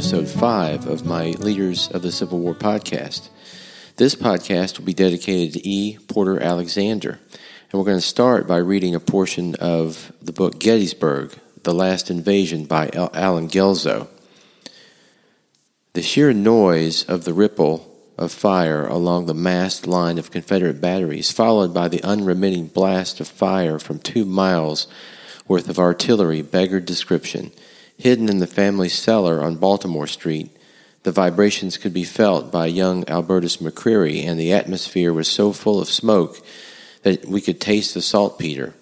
episode 5 of my Leaders of the Civil War podcast. This podcast will be dedicated to E. Porter Alexander, and we're going to start by reading a portion of the book Gettysburg, The Last Invasion by Allen Guelzo. The sheer noise of the ripple of fire along the massed line of Confederate batteries, followed by the unremitting blast of fire from two miles worth of artillery, beggared description. Hidden in the family cellar on Baltimore Street, the vibrations could be felt by young Albertus McCreary, and the atmosphere was so full of smoke that we could taste the saltpeter.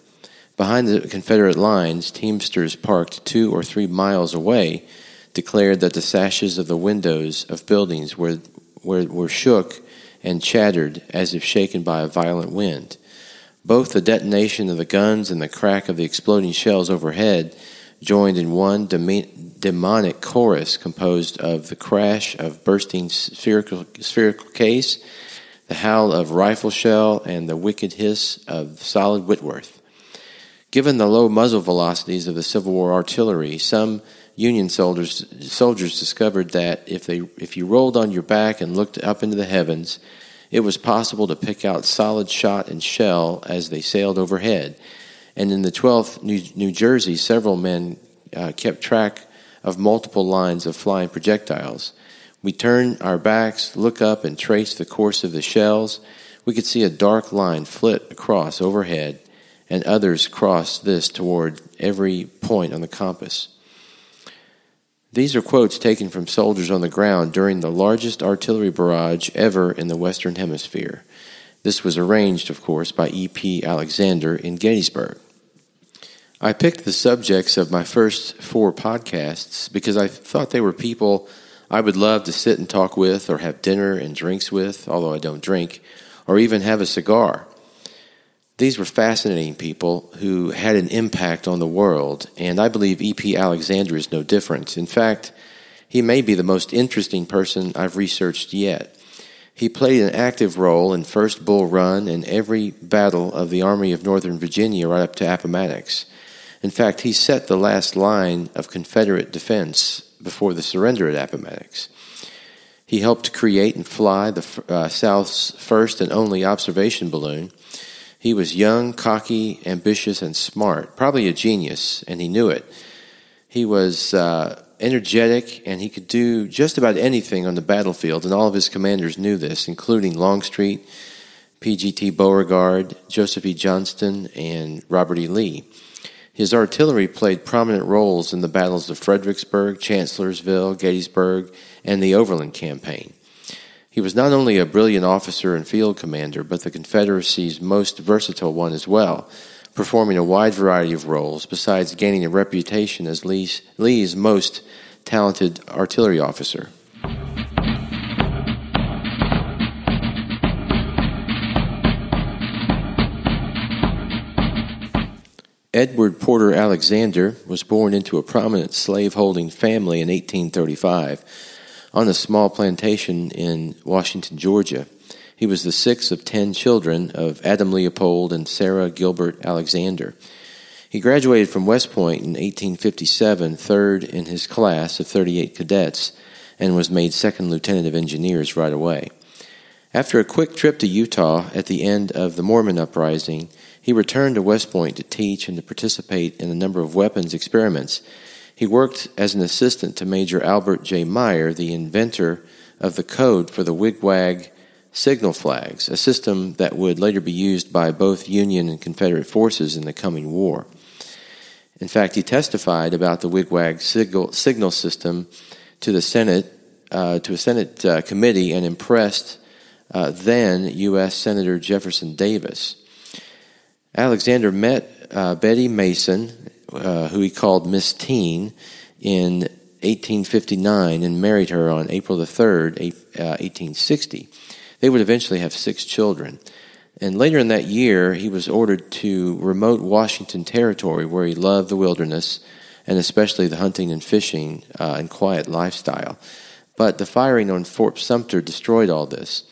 Behind the Confederate lines, teamsters parked two or three miles away declared that the sashes of the windows of buildings were, were, were shook and chattered as if shaken by a violent wind. Both the detonation of the guns and the crack of the exploding shells overhead joined in one demonic chorus composed of the crash of bursting spherical, spherical case, the howl of rifle shell, and the wicked hiss of solid Whitworth. Given the low muzzle velocities of the Civil War artillery, some Union soldiers soldiers discovered that if they if you rolled on your back and looked up into the heavens, it was possible to pick out solid shot and shell as they sailed overhead and in the 12th New, New Jersey, several men uh, kept track of multiple lines of flying projectiles. We turned our backs, look up, and trace the course of the shells. We could see a dark line flit across overhead, and others cross this toward every point on the compass. These are quotes taken from soldiers on the ground during the largest artillery barrage ever in the Western Hemisphere. This was arranged, of course, by E.P. Alexander in Gettysburg. I picked the subjects of my first four podcasts because I thought they were people I would love to sit and talk with or have dinner and drinks with, although I don't drink, or even have a cigar. These were fascinating people who had an impact on the world, and I believe E.P. Alexander is no different. In fact, he may be the most interesting person I've researched yet. He played an active role in First Bull Run and every battle of the Army of Northern Virginia right up to Appomattox. In fact, he set the last line of Confederate defense before the surrender at Appomattox. He helped create and fly the uh, South's first and only observation balloon. He was young, cocky, ambitious, and smart, probably a genius, and he knew it. He was uh, energetic, and he could do just about anything on the battlefield, and all of his commanders knew this, including Longstreet, P.G.T. Beauregard, Joseph E. Johnston, and Robert E. Lee. His artillery played prominent roles in the battles of Fredericksburg, Chancellorsville, Gettysburg, and the Overland Campaign. He was not only a brilliant officer and field commander, but the Confederacy's most versatile one as well, performing a wide variety of roles, besides gaining a reputation as Lee's, Lee's most talented artillery officer. Edward Porter Alexander was born into a prominent slaveholding family in 1835 on a small plantation in Washington, Georgia. He was the sixth of ten children of Adam Leopold and Sarah Gilbert Alexander. He graduated from West Point in 1857, third in his class of 38 cadets, and was made second lieutenant of engineers right away. After a quick trip to Utah at the end of the Mormon uprising, he returned to West Point to teach and to participate in a number of weapons experiments. He worked as an assistant to Major Albert J. Myer, the inventor of the code for the wigwag signal flags, a system that would later be used by both Union and Confederate forces in the coming war. In fact, he testified about the wigwag signal, signal system to the Senate, uh, to a Senate uh, committee, and impressed uh, then U.S. Senator Jefferson Davis. Alexander met uh, Betty Mason, uh, who he called Miss Teen, in 1859 and married her on April the 3rd, 1860. Uh, they would eventually have six children. And later in that year, he was ordered to remote Washington territory where he loved the wilderness and especially the hunting and fishing uh, and quiet lifestyle. But the firing on Fort Sumter destroyed all this.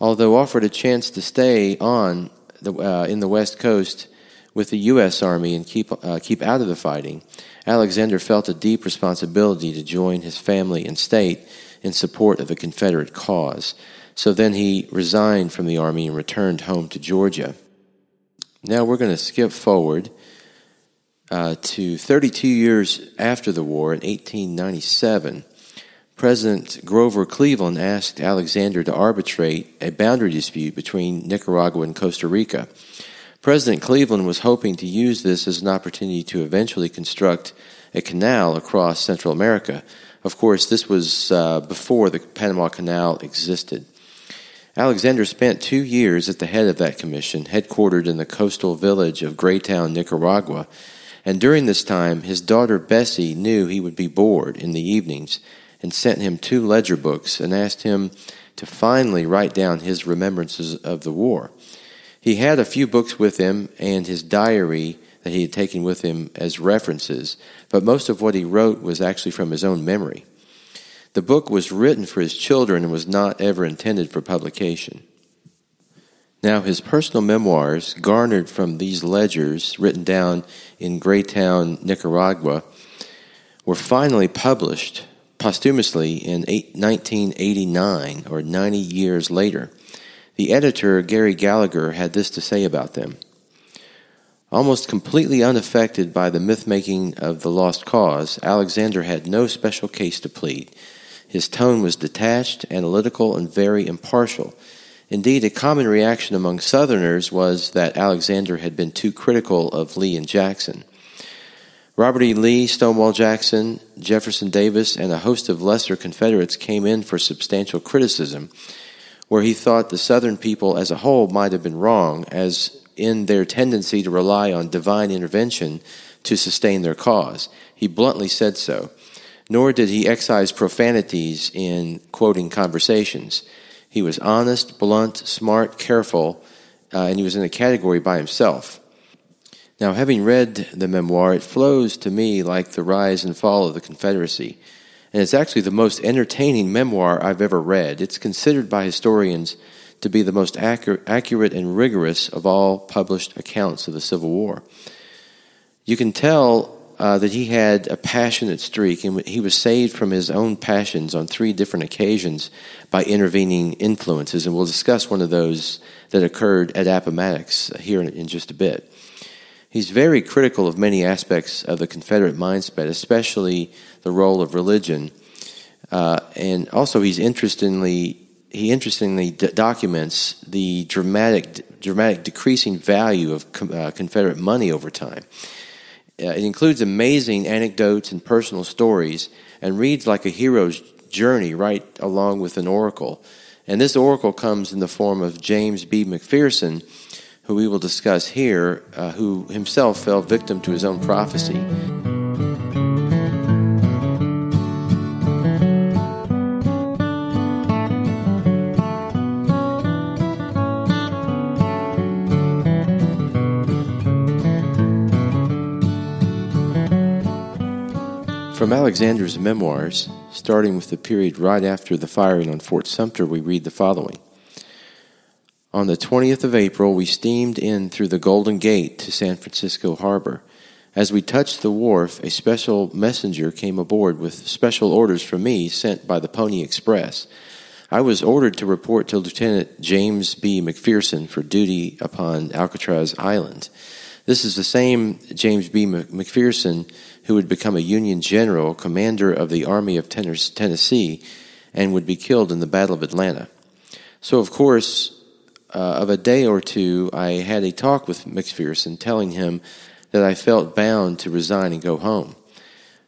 Although offered a chance to stay on the, uh, in the West Coast with the U.S. Army and keep, uh, keep out of the fighting, Alexander felt a deep responsibility to join his family and state in support of the Confederate cause. So then he resigned from the Army and returned home to Georgia. Now we're going to skip forward uh, to 32 years after the war in 1897. President Grover Cleveland asked Alexander to arbitrate a boundary dispute between Nicaragua and Costa Rica. President Cleveland was hoping to use this as an opportunity to eventually construct a canal across Central America. Of course, this was uh, before the Panama Canal existed. Alexander spent two years at the head of that commission, headquartered in the coastal village of Greytown, Nicaragua. And during this time, his daughter Bessie knew he would be bored in the evenings and sent him two ledger books and asked him to finally write down his remembrances of the war. He had a few books with him and his diary that he had taken with him as references, but most of what he wrote was actually from his own memory. The book was written for his children and was not ever intended for publication. Now, his personal memoirs, garnered from these ledgers written down in Greytown, Nicaragua, were finally published posthumously in 1989 or 90 years later. The editor, Gary Gallagher, had this to say about them. Almost completely unaffected by the myth making of the lost cause, Alexander had no special case to plead. His tone was detached, analytical, and very impartial. Indeed, a common reaction among Southerners was that Alexander had been too critical of Lee and Jackson. Robert E. Lee, Stonewall Jackson, Jefferson Davis, and a host of lesser Confederates came in for substantial criticism where he thought the Southern people as a whole might have been wrong, as in their tendency to rely on divine intervention to sustain their cause. He bluntly said so. Nor did he excise profanities in quoting conversations. He was honest, blunt, smart, careful, uh, and he was in a category by himself. Now, having read the memoir, it flows to me like the rise and fall of the Confederacy and it's actually the most entertaining memoir I've ever read. It's considered by historians to be the most accurate, and rigorous of all published accounts of the Civil War. You can tell uh, that he had a passionate streak, and he was saved from his own passions on three different occasions by intervening influences, and we'll discuss one of those that occurred at Appomattox here in, in just a bit. He's very critical of many aspects of the Confederate mindset, especially the role of religion. Uh, and also, he's interestingly he interestingly d- documents the dramatic dramatic decreasing value of com- uh, Confederate money over time. Uh, it includes amazing anecdotes and personal stories, and reads like a hero's journey right along with an oracle. And this oracle comes in the form of James B. McPherson who we will discuss here, uh, who himself fell victim to his own prophecy. From Alexander's memoirs, starting with the period right after the firing on Fort Sumter, we read the following. On the 20th of April, we steamed in through the Golden Gate to San Francisco Harbor. As we touched the wharf, a special messenger came aboard with special orders for me sent by the Pony Express. I was ordered to report to Lieutenant James B. McPherson for duty upon Alcatraz Island. This is the same James B. McPherson who would become a Union general, commander of the Army of Tennessee, and would be killed in the Battle of Atlanta. So, of course, uh, of a day or two, I had a talk with McPherson telling him that I felt bound to resign and go home.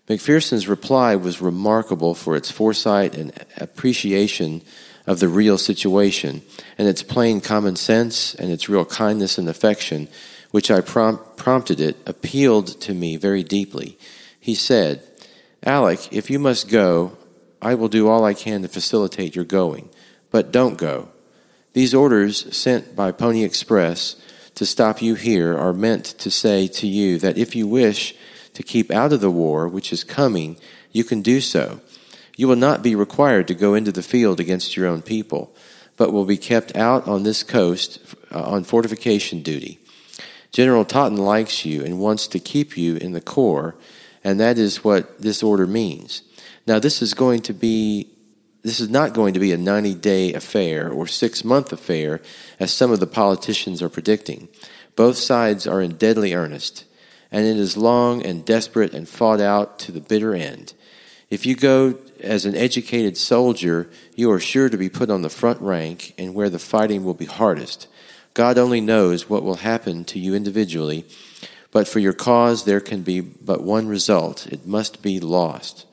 McPherson's reply was remarkable for its foresight and appreciation of the real situation, and its plain common sense and its real kindness and affection, which I prompt, prompted it, appealed to me very deeply. He said, Alec, if you must go, I will do all I can to facilitate your going, but don't go. These orders sent by Pony Express to stop you here are meant to say to you that if you wish to keep out of the war which is coming, you can do so. You will not be required to go into the field against your own people, but will be kept out on this coast uh, on fortification duty. General Totten likes you and wants to keep you in the Corps, and that is what this order means. Now, this is going to be this is not going to be a 90 day affair or six month affair, as some of the politicians are predicting. Both sides are in deadly earnest, and it is long and desperate and fought out to the bitter end. If you go as an educated soldier, you are sure to be put on the front rank and where the fighting will be hardest. God only knows what will happen to you individually, but for your cause there can be but one result it must be lost.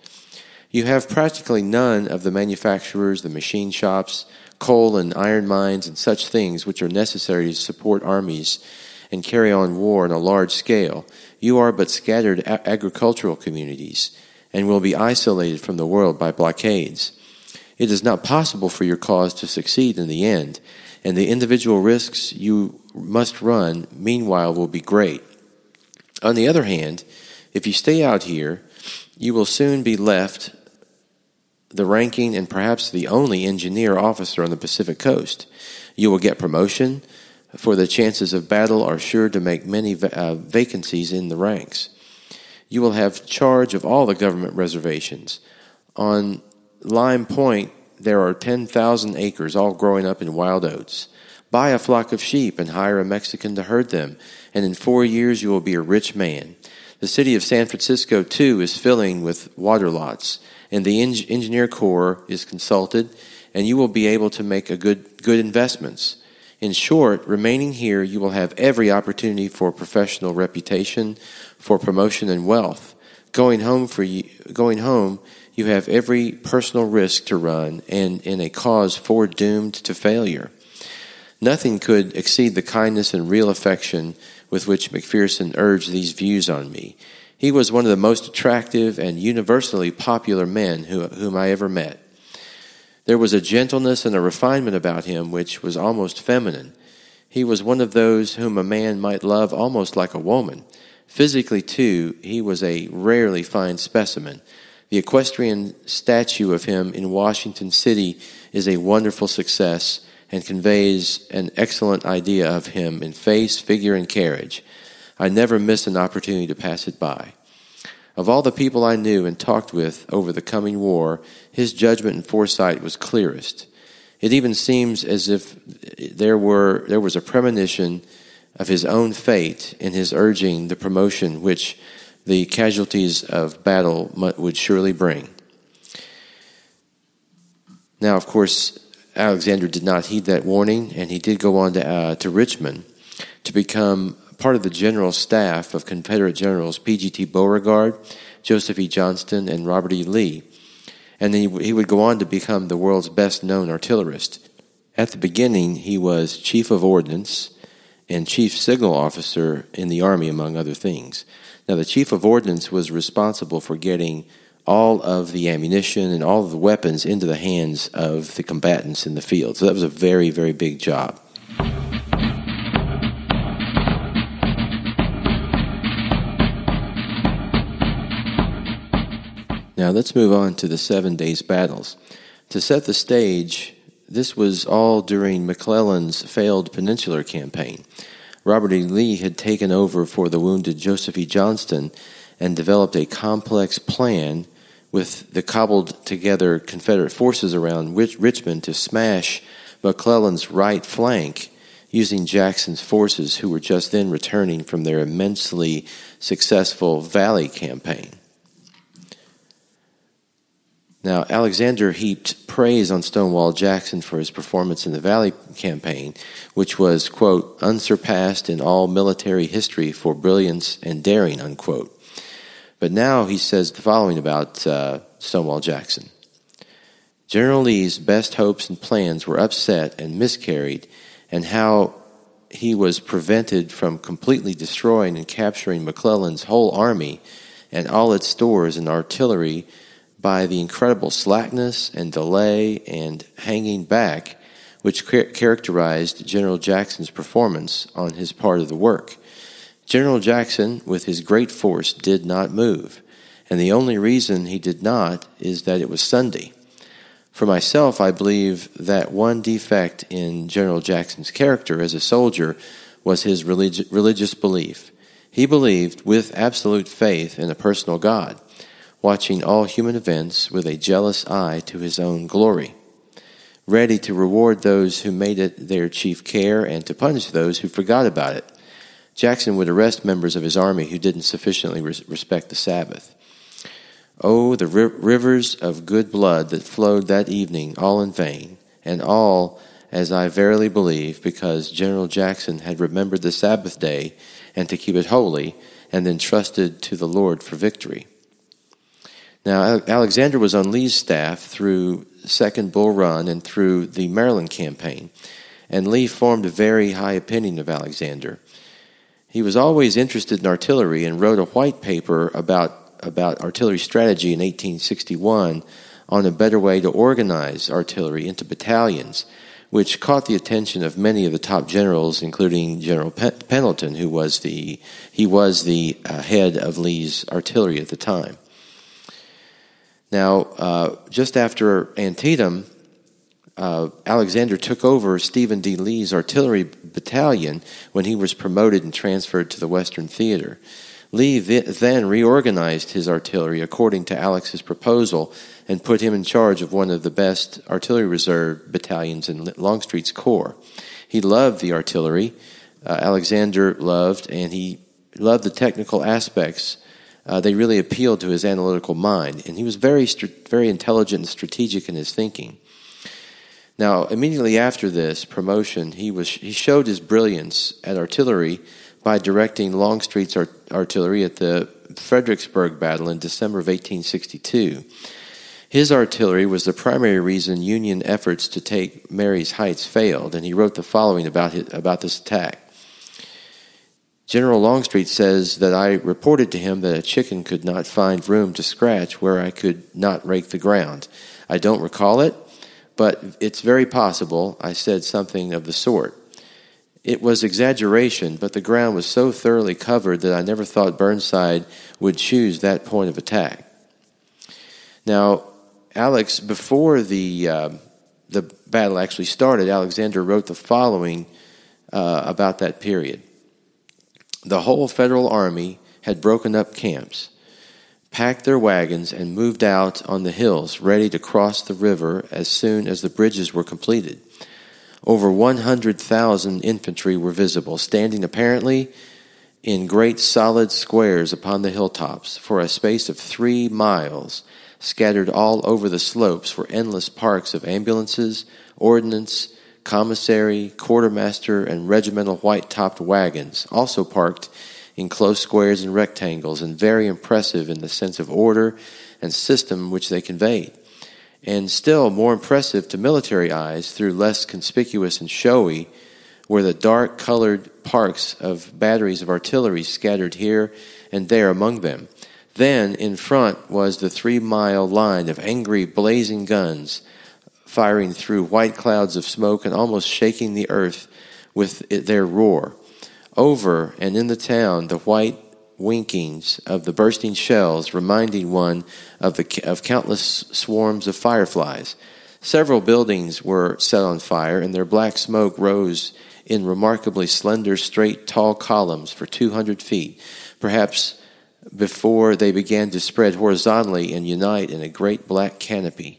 You have practically none of the manufacturers, the machine shops, coal and iron mines, and such things which are necessary to support armies and carry on war on a large scale. You are but scattered agricultural communities and will be isolated from the world by blockades. It is not possible for your cause to succeed in the end, and the individual risks you must run meanwhile will be great. On the other hand, if you stay out here, you will soon be left the ranking and perhaps the only engineer officer on the Pacific coast. You will get promotion, for the chances of battle are sure to make many uh, vacancies in the ranks. You will have charge of all the government reservations. On Lime Point, there are 10,000 acres all growing up in wild oats. Buy a flock of sheep and hire a Mexican to herd them, and in four years you will be a rich man. The city of San Francisco, too, is filling with water lots and the engineer corps is consulted, and you will be able to make a good, good investments. In short, remaining here, you will have every opportunity for professional reputation, for promotion and wealth. Going home for you, going home, you have every personal risk to run and in a cause foredoomed to failure. Nothing could exceed the kindness and real affection with which McPherson urged these views on me. He was one of the most attractive and universally popular men who, whom I ever met. There was a gentleness and a refinement about him which was almost feminine. He was one of those whom a man might love almost like a woman. Physically, too, he was a rarely fine specimen. The equestrian statue of him in Washington City is a wonderful success and conveys an excellent idea of him in face, figure, and carriage. I never missed an opportunity to pass it by. Of all the people I knew and talked with over the coming war, his judgment and foresight was clearest. It even seems as if there were there was a premonition of his own fate in his urging the promotion which the casualties of battle would surely bring. Now, of course, Alexander did not heed that warning, and he did go on to, uh, to Richmond to become part of the general staff of Confederate Generals P.G.T. Beauregard, Joseph E. Johnston, and Robert E. Lee. And then he, he would go on to become the world's best known artillerist. At the beginning, he was Chief of Ordnance and Chief Signal Officer in the Army, among other things. Now, the Chief of Ordnance was responsible for getting all of the ammunition and all of the weapons into the hands of the combatants in the field. So that was a very, very big job. Now let's move on to the Seven Days Battles. To set the stage, this was all during McClellan's failed Peninsular Campaign. Robert E. Lee had taken over for the wounded Joseph E. Johnston and developed a complex plan with the cobbled together Confederate forces around Richmond to smash McClellan's right flank using Jackson's forces, who were just then returning from their immensely successful Valley campaign. Now, Alexander heaped praise on Stonewall Jackson for his performance in the Valley campaign, which was, quote, unsurpassed in all military history for brilliance and daring, unquote. But now he says the following about uh, Stonewall Jackson General Lee's best hopes and plans were upset and miscarried, and how he was prevented from completely destroying and capturing McClellan's whole army and all its stores and artillery by the incredible slackness and delay and hanging back which characterized General Jackson's performance on his part of the work. General Jackson, with his great force, did not move, and the only reason he did not is that it was Sunday. For myself, I believe that one defect in General Jackson's character as a soldier was his religi- religious belief. He believed with absolute faith in a personal God, watching all human events with a jealous eye to his own glory, ready to reward those who made it their chief care and to punish those who forgot about it. Jackson would arrest members of his army who didn't sufficiently res- respect the Sabbath. Oh, the ri- rivers of good blood that flowed that evening, all in vain, and all, as I verily believe, because General Jackson had remembered the Sabbath day and to keep it holy, and then trusted to the Lord for victory. Now, Alexander was on Lee's staff through Second Bull Run and through the Maryland campaign, and Lee formed a very high opinion of Alexander. He was always interested in artillery and wrote a white paper about, about artillery strategy in 1861 on a better way to organize artillery into battalions which caught the attention of many of the top generals, including General Pendleton, who was the he was the uh, head of Lee's artillery at the time. Now, uh, just after Antietam, uh, Alexander took over Stephen D. Lee's artillery battalion when he was promoted and transferred to the Western Theater. Lee then reorganized his artillery according to Alex's proposal and put him in charge of one of the best artillery reserve battalions in Longstreet's corps. He loved the artillery. Uh, Alexander loved, and he loved the technical aspects. Uh, they really appealed to his analytical mind, and he was very, very intelligent and strategic in his thinking. Now, immediately after this promotion, he was he showed his brilliance at artillery by directing Longstreet's art- artillery at the Fredericksburg battle in December of 1862. His artillery was the primary reason Union efforts to take Marye's Heights failed, and he wrote the following about, his, about this attack. General Longstreet says that I reported to him that a chicken could not find room to scratch where I could not rake the ground. I don't recall it, but it's very possible I said something of the sort. It was exaggeration, but the ground was so thoroughly covered that I never thought Burnside would choose that point of attack. Now, Alex, before the uh, the battle actually started, Alexander wrote the following uh, about that period. The whole Federal army had broken up camps, packed their wagons, and moved out on the hills, ready to cross the river as soon as the bridges were completed. Over 100,000 infantry were visible, standing apparently in great solid squares upon the hilltops. For a space of three miles, scattered all over the slopes, were endless parks of ambulances, ordnance, commissary, quartermaster, and regimental white topped wagons, also parked in close squares and rectangles, and very impressive in the sense of order and system which they conveyed and still more impressive to military eyes through less conspicuous and showy were the dark colored parks of batteries of artillery scattered here and there among them. Then in front was the three mile line of angry, blazing guns firing through white clouds of smoke and almost shaking the earth with their roar. Over and in the town, the white winkings of the bursting shells, reminding one of, the, of countless swarms of fireflies. Several buildings were set on fire, and their black smoke rose in remarkably slender, straight, tall columns for 200 feet, perhaps before they began to spread horizontally and unite in a great black canopy.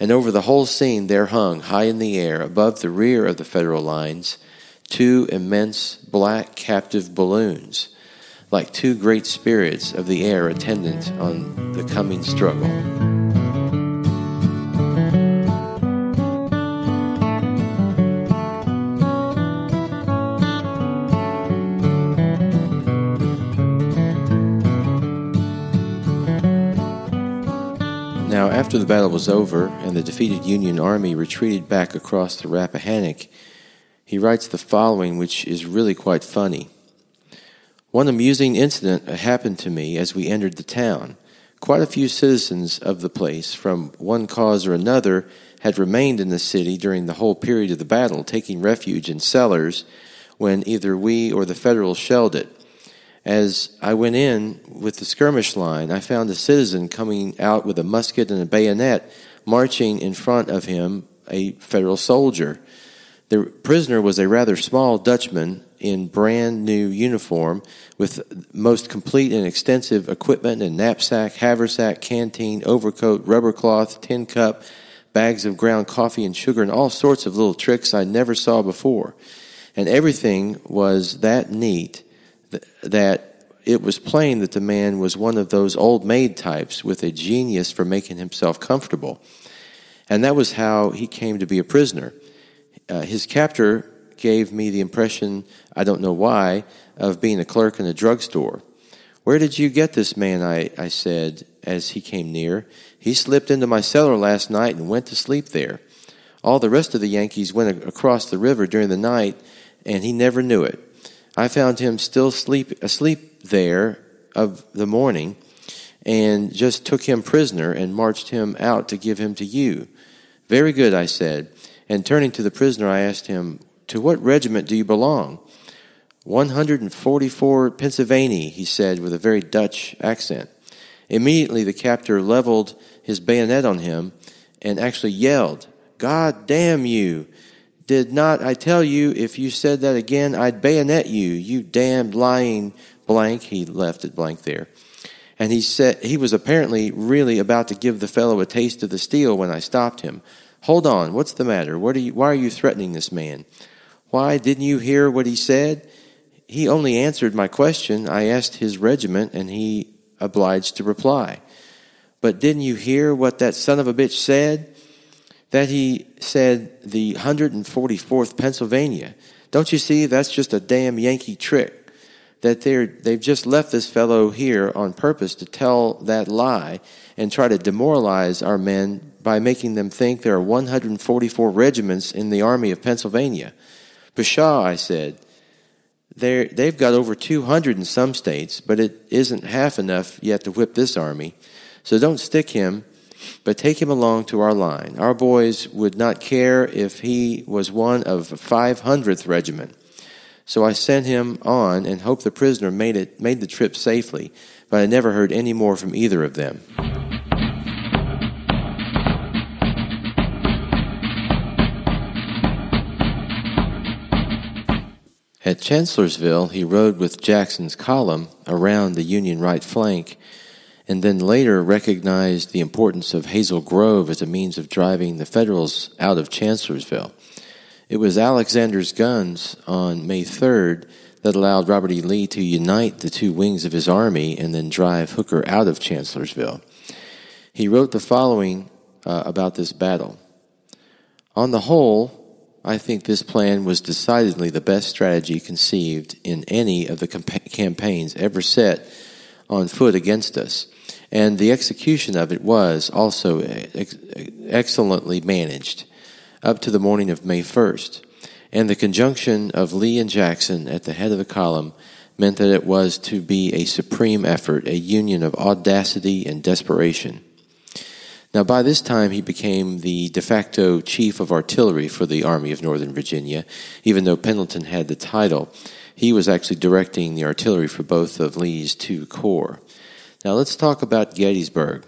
And over the whole scene there hung, high in the air, above the rear of the Federal lines, two immense black captive balloons like two great spirits of the air attendant on the coming struggle. Now, after the battle was over and the defeated Union army retreated back across the Rappahannock, he writes the following, which is really quite funny. One amusing incident happened to me as we entered the town. Quite a few citizens of the place, from one cause or another, had remained in the city during the whole period of the battle, taking refuge in cellars when either we or the Federals shelled it. As I went in with the skirmish line, I found a citizen coming out with a musket and a bayonet, marching in front of him a Federal soldier. The prisoner was a rather small Dutchman in brand new uniform with most complete and extensive equipment and knapsack, haversack, canteen, overcoat, rubber cloth, tin cup, bags of ground coffee and sugar, and all sorts of little tricks I never saw before. And everything was that neat that it was plain that the man was one of those old maid types with a genius for making himself comfortable. And that was how he came to be a prisoner. Uh, his captor gave me the impression, I don't know why, of being a clerk in a drugstore. Where did you get this man? I, I said as he came near. He slipped into my cellar last night and went to sleep there. All the rest of the Yankees went across the river during the night, and he never knew it. I found him still sleep, asleep there of the morning and just took him prisoner and marched him out to give him to you. Very good, I said. And turning to the prisoner, I asked him, To what regiment do you belong? 144 Pennsylvania, he said with a very Dutch accent. Immediately the captor leveled his bayonet on him and actually yelled, God damn you! Did not I tell you if you said that again, I'd bayonet you, you damned lying blank. He left it blank there. And he said he was apparently really about to give the fellow a taste of the steel when I stopped him. Hold on, what's the matter? What are you, why are you threatening this man? Why didn't you hear what he said? He only answered my question. I asked his regiment, and he obliged to reply. But didn't you hear what that son of a bitch said? That he said the 144th Pennsylvania. Don't you see that's just a damn Yankee trick? That they're, they've just left this fellow here on purpose to tell that lie and try to demoralize our men by making them think there are 144 regiments in the Army of Pennsylvania. Pshaw, I said. They've got over 200 in some states, but it isn't half enough yet to whip this army. So don't stick him, but take him along to our line. Our boys would not care if he was one of 500th regiment. So I sent him on and hoped the prisoner made it made the trip safely, but I never heard any more from either of them. At Chancellorsville, he rode with Jackson's column around the Union right flank, and then later recognized the importance of Hazel Grove as a means of driving the Federals out of Chancellorsville. It was Alexander's guns on May 3rd that allowed Robert E. Lee to unite the two wings of his army and then drive Hooker out of Chancellorsville. He wrote the following uh, about this battle. On the whole, I think this plan was decidedly the best strategy conceived in any of the campaigns ever set on foot against us, and the execution of it was also ex- excellently managed up to the morning of May 1st. And the conjunction of Lee and Jackson at the head of the column meant that it was to be a supreme effort, a union of audacity and desperation. Now, by this time, he became the de facto chief of artillery for the Army of Northern Virginia. Even though Pendleton had the title, he was actually directing the artillery for both of Lee's two corps. Now, let's talk about Gettysburg.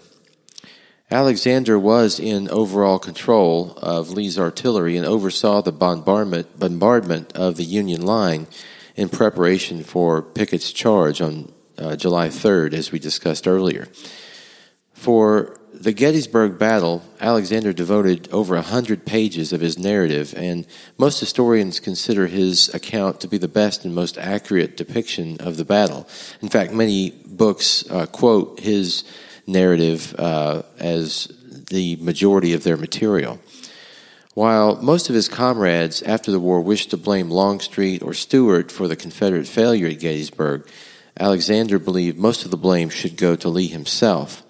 Alexander was in overall control of Lee's artillery and oversaw the bombardment, bombardment of the Union line in preparation for Pickett's charge on uh, July 3rd, as we discussed earlier. For the Gettysburg battle, Alexander devoted over a hundred pages of his narrative, and most historians consider his account to be the best and most accurate depiction of the battle. In fact, many books uh, quote his narrative uh, as the majority of their material. While most of his comrades after the war wished to blame Longstreet or Stuart for the Confederate failure at Gettysburg, Alexander believed most of the blame should go to Lee himself.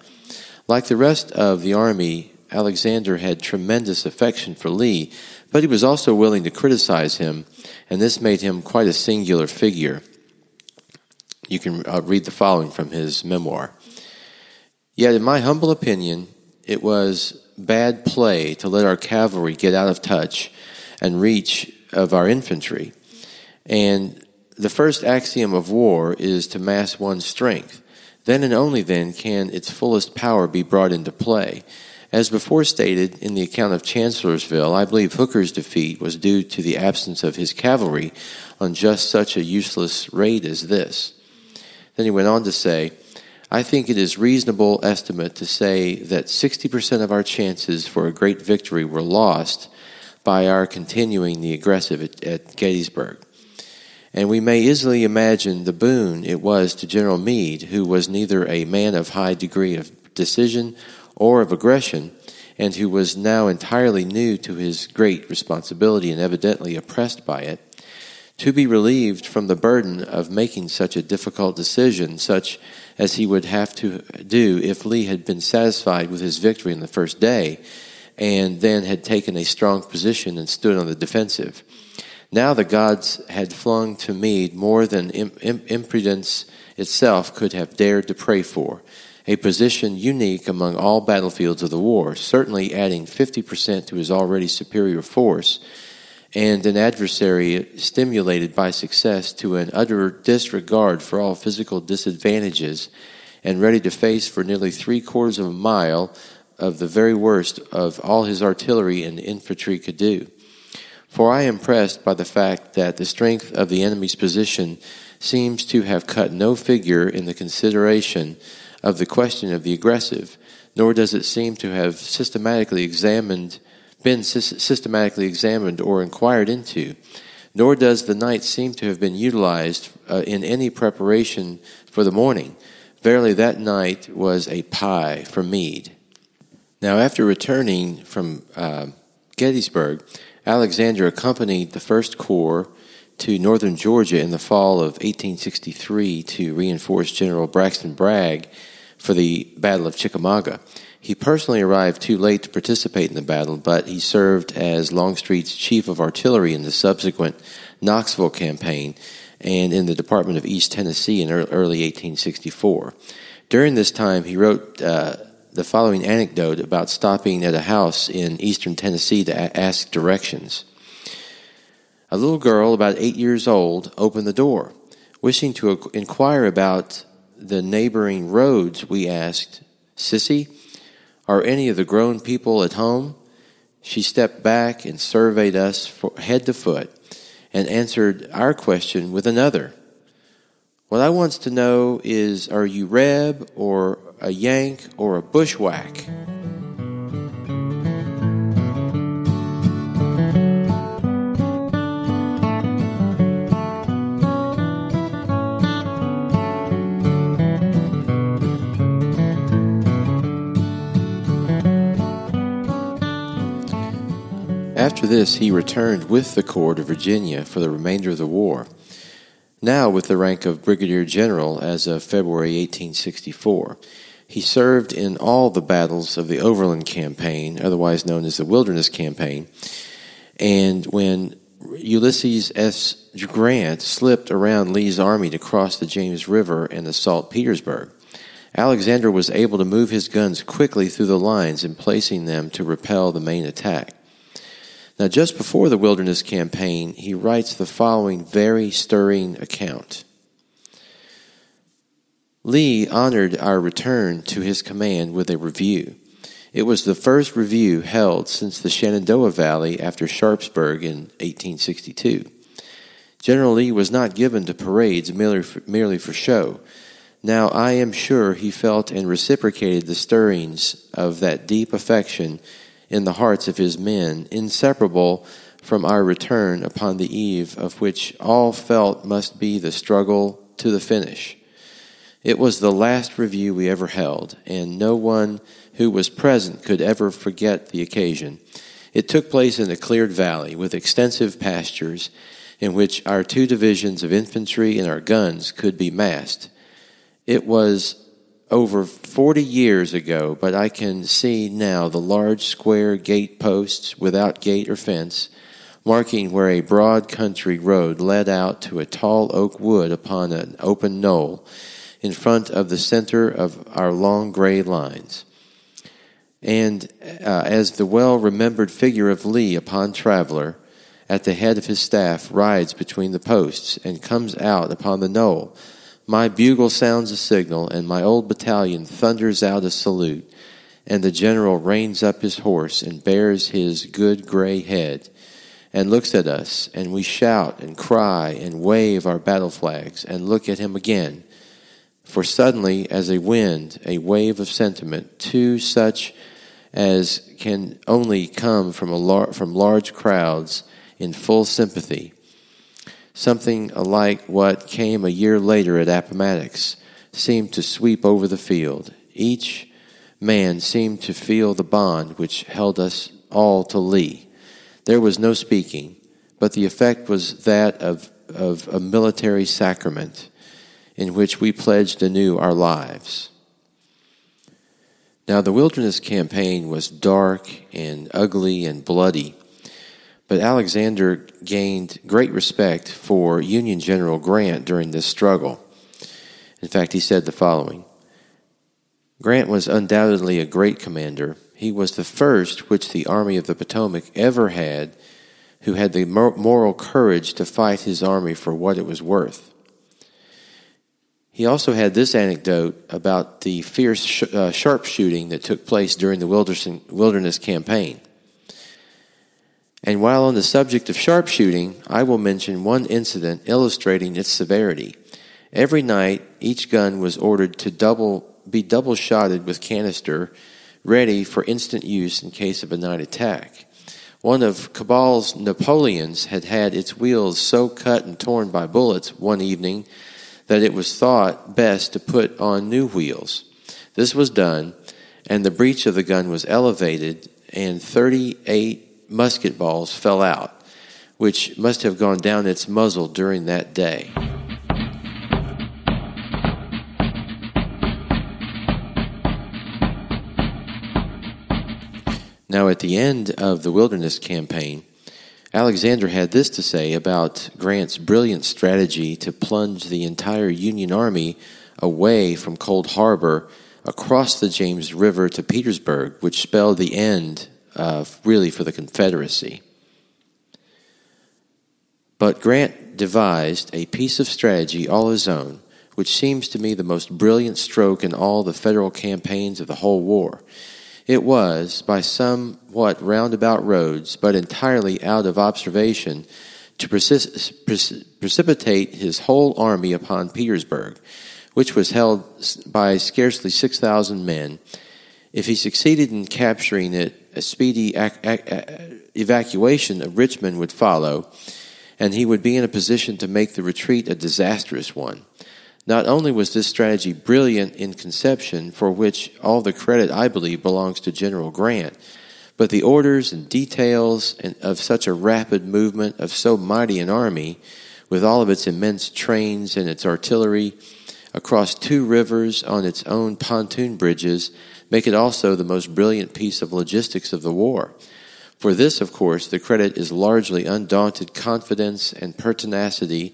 Like the rest of the army, Alexander had tremendous affection for Lee, but he was also willing to criticize him, and this made him quite a singular figure. You can uh, read the following from his memoir. Yet, in my humble opinion, it was bad play to let our cavalry get out of touch and reach of our infantry. And the first axiom of war is to mass one's strength. Then and only then can its fullest power be brought into play. As before stated in the account of Chancellorsville, I believe Hooker's defeat was due to the absence of his cavalry on just such a useless raid as this. Then he went on to say, I think it is reasonable estimate to say that 60% of our chances for a great victory were lost by our continuing the aggressive at, at Gettysburg. And we may easily imagine the boon it was to General Meade, who was neither a man of high degree of decision or of aggression, and who was now entirely new to his great responsibility and evidently oppressed by it, to be relieved from the burden of making such a difficult decision, such as he would have to do if Lee had been satisfied with his victory in the first day and then had taken a strong position and stood on the defensive. Now the gods had flung to Meade more than imprudence itself could have dared to pray for, a position unique among all battlefields of the war, certainly adding 50% to his already superior force, and an adversary stimulated by success to an utter disregard for all physical disadvantages and ready to face for nearly three quarters of a mile of the very worst of all his artillery and infantry could do. For I am pressed by the fact that the strength of the enemy's position seems to have cut no figure in the consideration of the question of the aggressive, nor does it seem to have systematically examined, been systematically examined or inquired into, nor does the night seem to have been utilized uh, in any preparation for the morning. Verily, that night was a pie for Meade. Now, after returning from uh, Gettysburg, Alexander accompanied the First Corps to northern Georgia in the fall of 1863 to reinforce General Braxton Bragg for the Battle of Chickamauga. He personally arrived too late to participate in the battle, but he served as Longstreet's chief of artillery in the subsequent Knoxville campaign and in the Department of East Tennessee in early 1864. During this time, he wrote uh, the following anecdote about stopping at a house in eastern Tennessee to a- ask directions. A little girl, about eight years old, opened the door. Wishing to inquire about the neighboring roads, we asked, Sissy, are any of the grown people at home? She stepped back and surveyed us head to foot and answered our question with another. What I wants to know is, are you Reb or a yank, or a bushwhack. After this, he returned with the Corps to Virginia for the remainder of the war, now with the rank of Brigadier General as of February 1864. He served in all the battles of the Overland Campaign, otherwise known as the Wilderness Campaign. And when Ulysses S. Grant slipped around Lee's army to cross the James River and assault Petersburg, Alexander was able to move his guns quickly through the lines and placing them to repel the main attack. Now, just before the Wilderness Campaign, he writes the following very stirring account. Lee honored our return to his command with a review. It was the first review held since the Shenandoah Valley after Sharpsburg in 1862. General Lee was not given to parades merely for, merely for show. Now I am sure he felt and reciprocated the stirrings of that deep affection in the hearts of his men, inseparable from our return upon the eve of which all felt must be the struggle to the finish. It was the last review we ever held, and no one who was present could ever forget the occasion. It took place in a cleared valley with extensive pastures in which our two divisions of infantry and our guns could be massed. It was over 40 years ago, but I can see now the large square gate posts without gate or fence, marking where a broad country road led out to a tall oak wood upon an open knoll in front of the center of our long gray lines. And uh, as the well remembered figure of Lee upon Traveler, at the head of his staff, rides between the posts and comes out upon the knoll, my bugle sounds a signal, and my old battalion thunders out a salute, and the general reins up his horse and bares his good gray head and looks at us, and we shout and cry and wave our battle flags and look at him again. For suddenly, as a wind, a wave of sentiment, too such as can only come from, a lar- from large crowds in full sympathy, something like what came a year later at Appomattox, seemed to sweep over the field. Each man seemed to feel the bond which held us all to Lee. There was no speaking, but the effect was that of, of a military sacrament in which we pledged anew our lives. Now, the wilderness campaign was dark and ugly and bloody, but Alexander gained great respect for Union General Grant during this struggle. In fact, he said the following Grant was undoubtedly a great commander he was the first which the Army of the Potomac ever had who had the moral courage to fight his army for what it was worth. He also had this anecdote about the fierce sh- uh, sharpshooting that took place during the wilderness campaign. And while on the subject of sharpshooting, I will mention one incident illustrating its severity. Every night, each gun was ordered to double, be double shotted with canister ready for instant use in case of a night attack. One of Cabell's Napoleons had had its wheels so cut and torn by bullets one evening that it was thought best to put on new wheels. This was done, and the breech of the gun was elevated, and 38 musket balls fell out, which must have gone down its muzzle during that day. Now, at the end of the wilderness campaign, Alexander had this to say about Grant's brilliant strategy to plunge the entire Union Army away from Cold Harbor across the James River to Petersburg, which spelled the end, uh, really, for the Confederacy. But Grant devised a piece of strategy all his own, which seems to me the most brilliant stroke in all the Federal campaigns of the whole war. It was, by somewhat roundabout roads, but entirely out of observation, to precipitate his whole army upon Petersburg, which was held by scarcely 6,000 men. If he succeeded in capturing it, a speedy ac- ac- evacuation of Richmond would follow, and he would be in a position to make the retreat a disastrous one. Not only was this strategy brilliant in conception, for which all the credit, I believe, belongs to General Grant, but the orders and details of such a rapid movement of so mighty an army, with all of its immense trains and its artillery, across two rivers on its own pontoon bridges, make it also the most brilliant piece of logistics of the war. For this, of course, the credit is largely undaunted confidence and pertinacity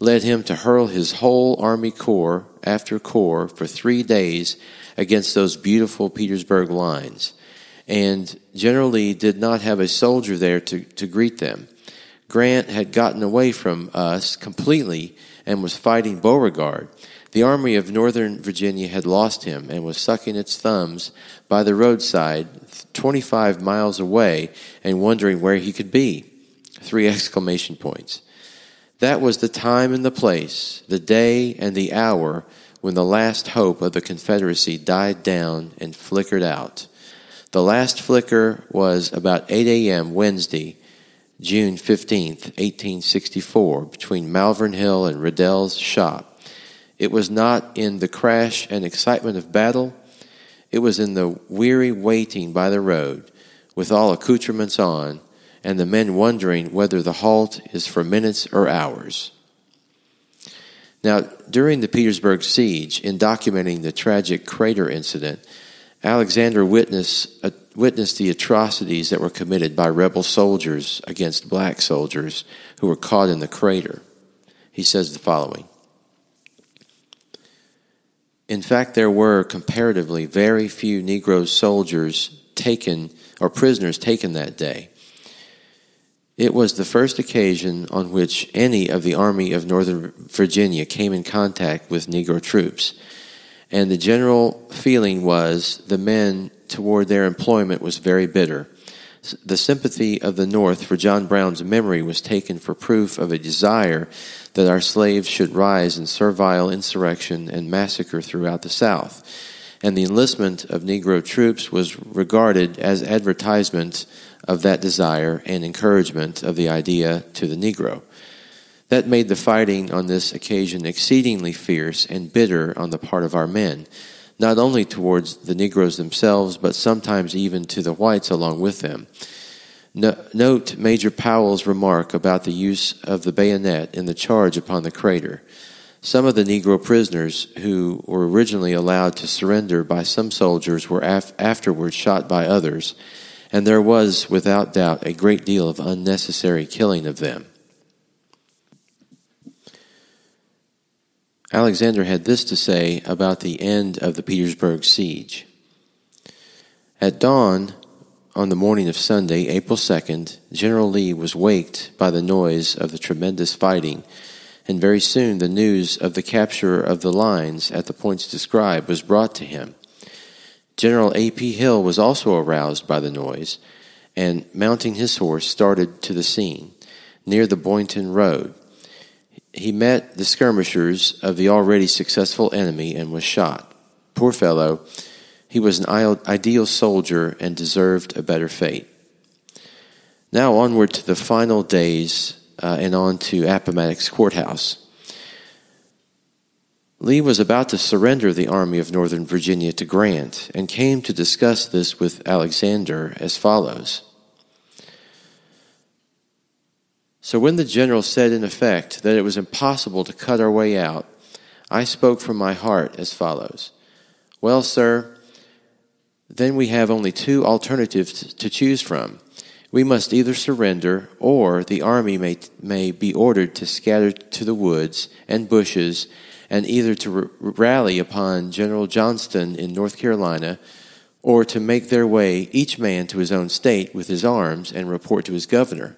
led him to hurl his whole army corps after corps for three days against those beautiful Petersburg lines. And General Lee did not have a soldier there to, to greet them. Grant had gotten away from us completely and was fighting Beauregard. The Army of Northern Virginia had lost him and was sucking its thumbs by the roadside 25 miles away and wondering where he could be. Three exclamation points. That was the time and the place, the day and the hour when the last hope of the Confederacy died down and flickered out. The last flicker was about 8 a.m. Wednesday, June 15th, 1864, between Malvern Hill and Riddell's shop. It was not in the crash and excitement of battle, it was in the weary waiting by the road, with all accoutrements on, and the men wondering whether the halt is for minutes or hours. Now, during the Petersburg siege, in documenting the tragic crater incident, Alexander witnessed, uh, witnessed the atrocities that were committed by rebel soldiers against black soldiers who were caught in the crater. He says the following In fact, there were comparatively very few Negro soldiers taken or prisoners taken that day. It was the first occasion on which any of the Army of Northern Virginia came in contact with Negro troops. And the general feeling was the men toward their employment was very bitter. The sympathy of the North for John Brown's memory was taken for proof of a desire that our slaves should rise in servile insurrection and massacre throughout the South. And the enlistment of Negro troops was regarded as advertisement of that desire and encouragement of the idea to the Negro. That made the fighting on this occasion exceedingly fierce and bitter on the part of our men, not only towards the Negroes themselves, but sometimes even to the whites along with them. No, note Major Powell's remark about the use of the bayonet in the charge upon the crater. Some of the Negro prisoners who were originally allowed to surrender by some soldiers were af- afterwards shot by others, and there was, without doubt, a great deal of unnecessary killing of them. Alexander had this to say about the end of the Petersburg siege. At dawn on the morning of Sunday, April 2nd, General Lee was waked by the noise of the tremendous fighting, and very soon the news of the capture of the lines at the points described was brought to him. General A.P. Hill was also aroused by the noise, and mounting his horse, started to the scene near the Boynton Road he met the skirmishers of the already successful enemy and was shot. Poor fellow, he was an ideal soldier and deserved a better fate. Now onward to the final days uh, and on to Appomattox Courthouse. Lee was about to surrender the Army of Northern Virginia to Grant and came to discuss this with Alexander as follows. So when the general said in effect that it was impossible to cut our way out, I spoke from my heart as follows Well, sir, then we have only two alternatives to choose from. We must either surrender, or the army may, may be ordered to scatter to the woods and bushes, and either to r- rally upon General Johnston in North Carolina, or to make their way, each man to his own state, with his arms, and report to his governor.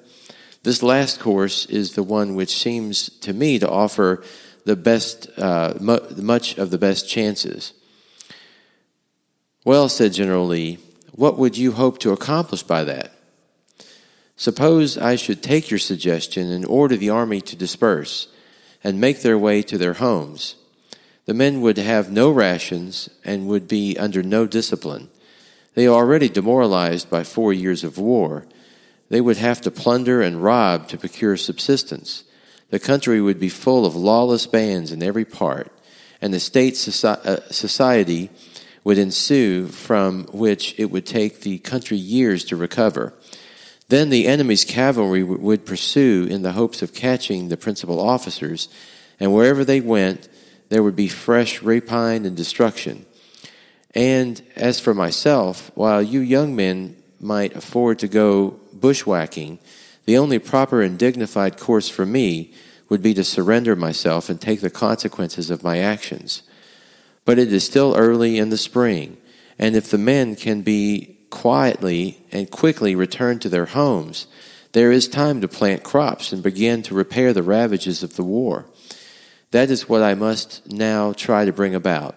This last course is the one which seems to me to offer the best, uh, much of the best chances. Well, said General Lee, what would you hope to accomplish by that? Suppose I should take your suggestion and order the army to disperse and make their way to their homes. The men would have no rations and would be under no discipline. They are already demoralized by four years of war they would have to plunder and rob to procure subsistence. The country would be full of lawless bands in every part, and the state uh, society would ensue from which it would take the country years to recover. Then the enemy's cavalry would pursue in the hopes of catching the principal officers, and wherever they went, there would be fresh rapine and destruction. And as for myself, while you young men might afford to go bushwhacking, the only proper and dignified course for me would be to surrender myself and take the consequences of my actions. But it is still early in the spring, and if the men can be quietly and quickly return to their homes, there is time to plant crops and begin to repair the ravages of the war. That is what I must now try to bring about.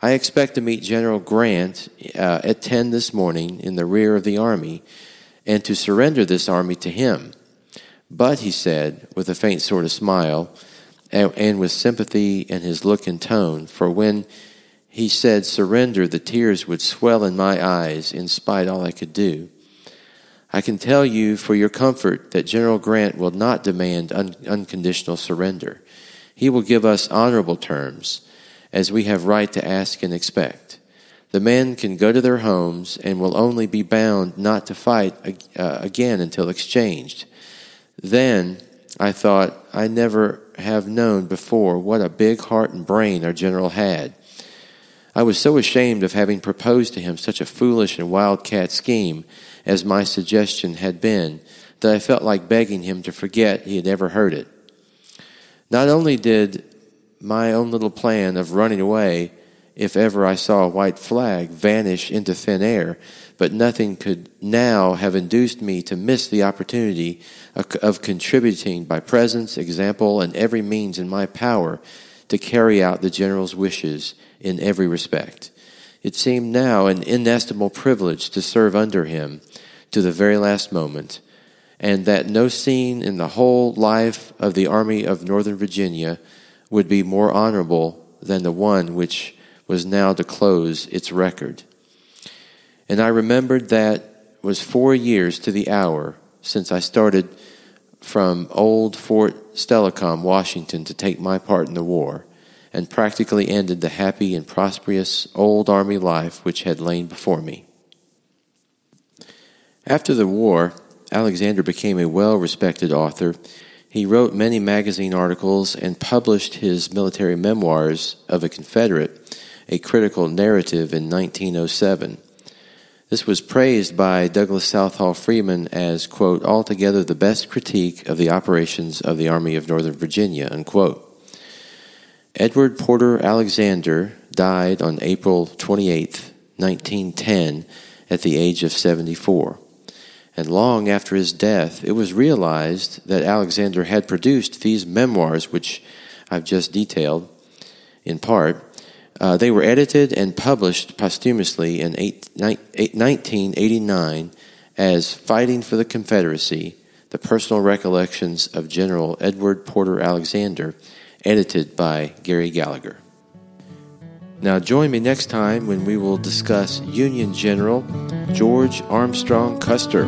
I expect to meet General Grant uh, at 10 this morning in the rear of the army and to surrender this army to him. But, he said, with a faint sort of smile, and, and with sympathy in his look and tone, for when he said surrender, the tears would swell in my eyes in spite all I could do. I can tell you for your comfort that General Grant will not demand un- unconditional surrender. He will give us honorable terms, as we have right to ask and expect the men can go to their homes and will only be bound not to fight uh, again until exchanged. Then I thought, I never have known before what a big heart and brain our general had. I was so ashamed of having proposed to him such a foolish and wildcat scheme as my suggestion had been that I felt like begging him to forget he had ever heard it. Not only did my own little plan of running away if ever I saw a white flag vanish into thin air, but nothing could now have induced me to miss the opportunity of, contributing by presence, example, and every means in my power to carry out the general's wishes in every respect. It seemed now an inestimable privilege to serve under him to the very last moment, and that no scene in the whole life of the Army of Northern Virginia would be more honorable than the one which was now to close its record. And I remembered that was four years to the hour since I started from old Fort Steilacoom, Washington, to take my part in the war, and practically ended the happy and prosperous old Army life which had lain before me. After the war, Alexander became a well respected author. He wrote many magazine articles and published his military memoirs of a Confederate, a critical narrative, in 1907. This was praised by Douglas Southall Freeman as, quote, altogether the best critique of the operations of the Army of Northern Virginia, unquote. Edward Porter Alexander died on April 28, 1910, at the age of 74. And long after his death, it was realized that Alexander had produced these memoirs, which I've just detailed in part, uh, they were edited and published posthumously in eight, 1989 as Fighting for the Confederacy The Personal Recollections of General Edward Porter Alexander, edited by Gary Gallagher. Now, join me next time when we will discuss Union General George Armstrong Custer.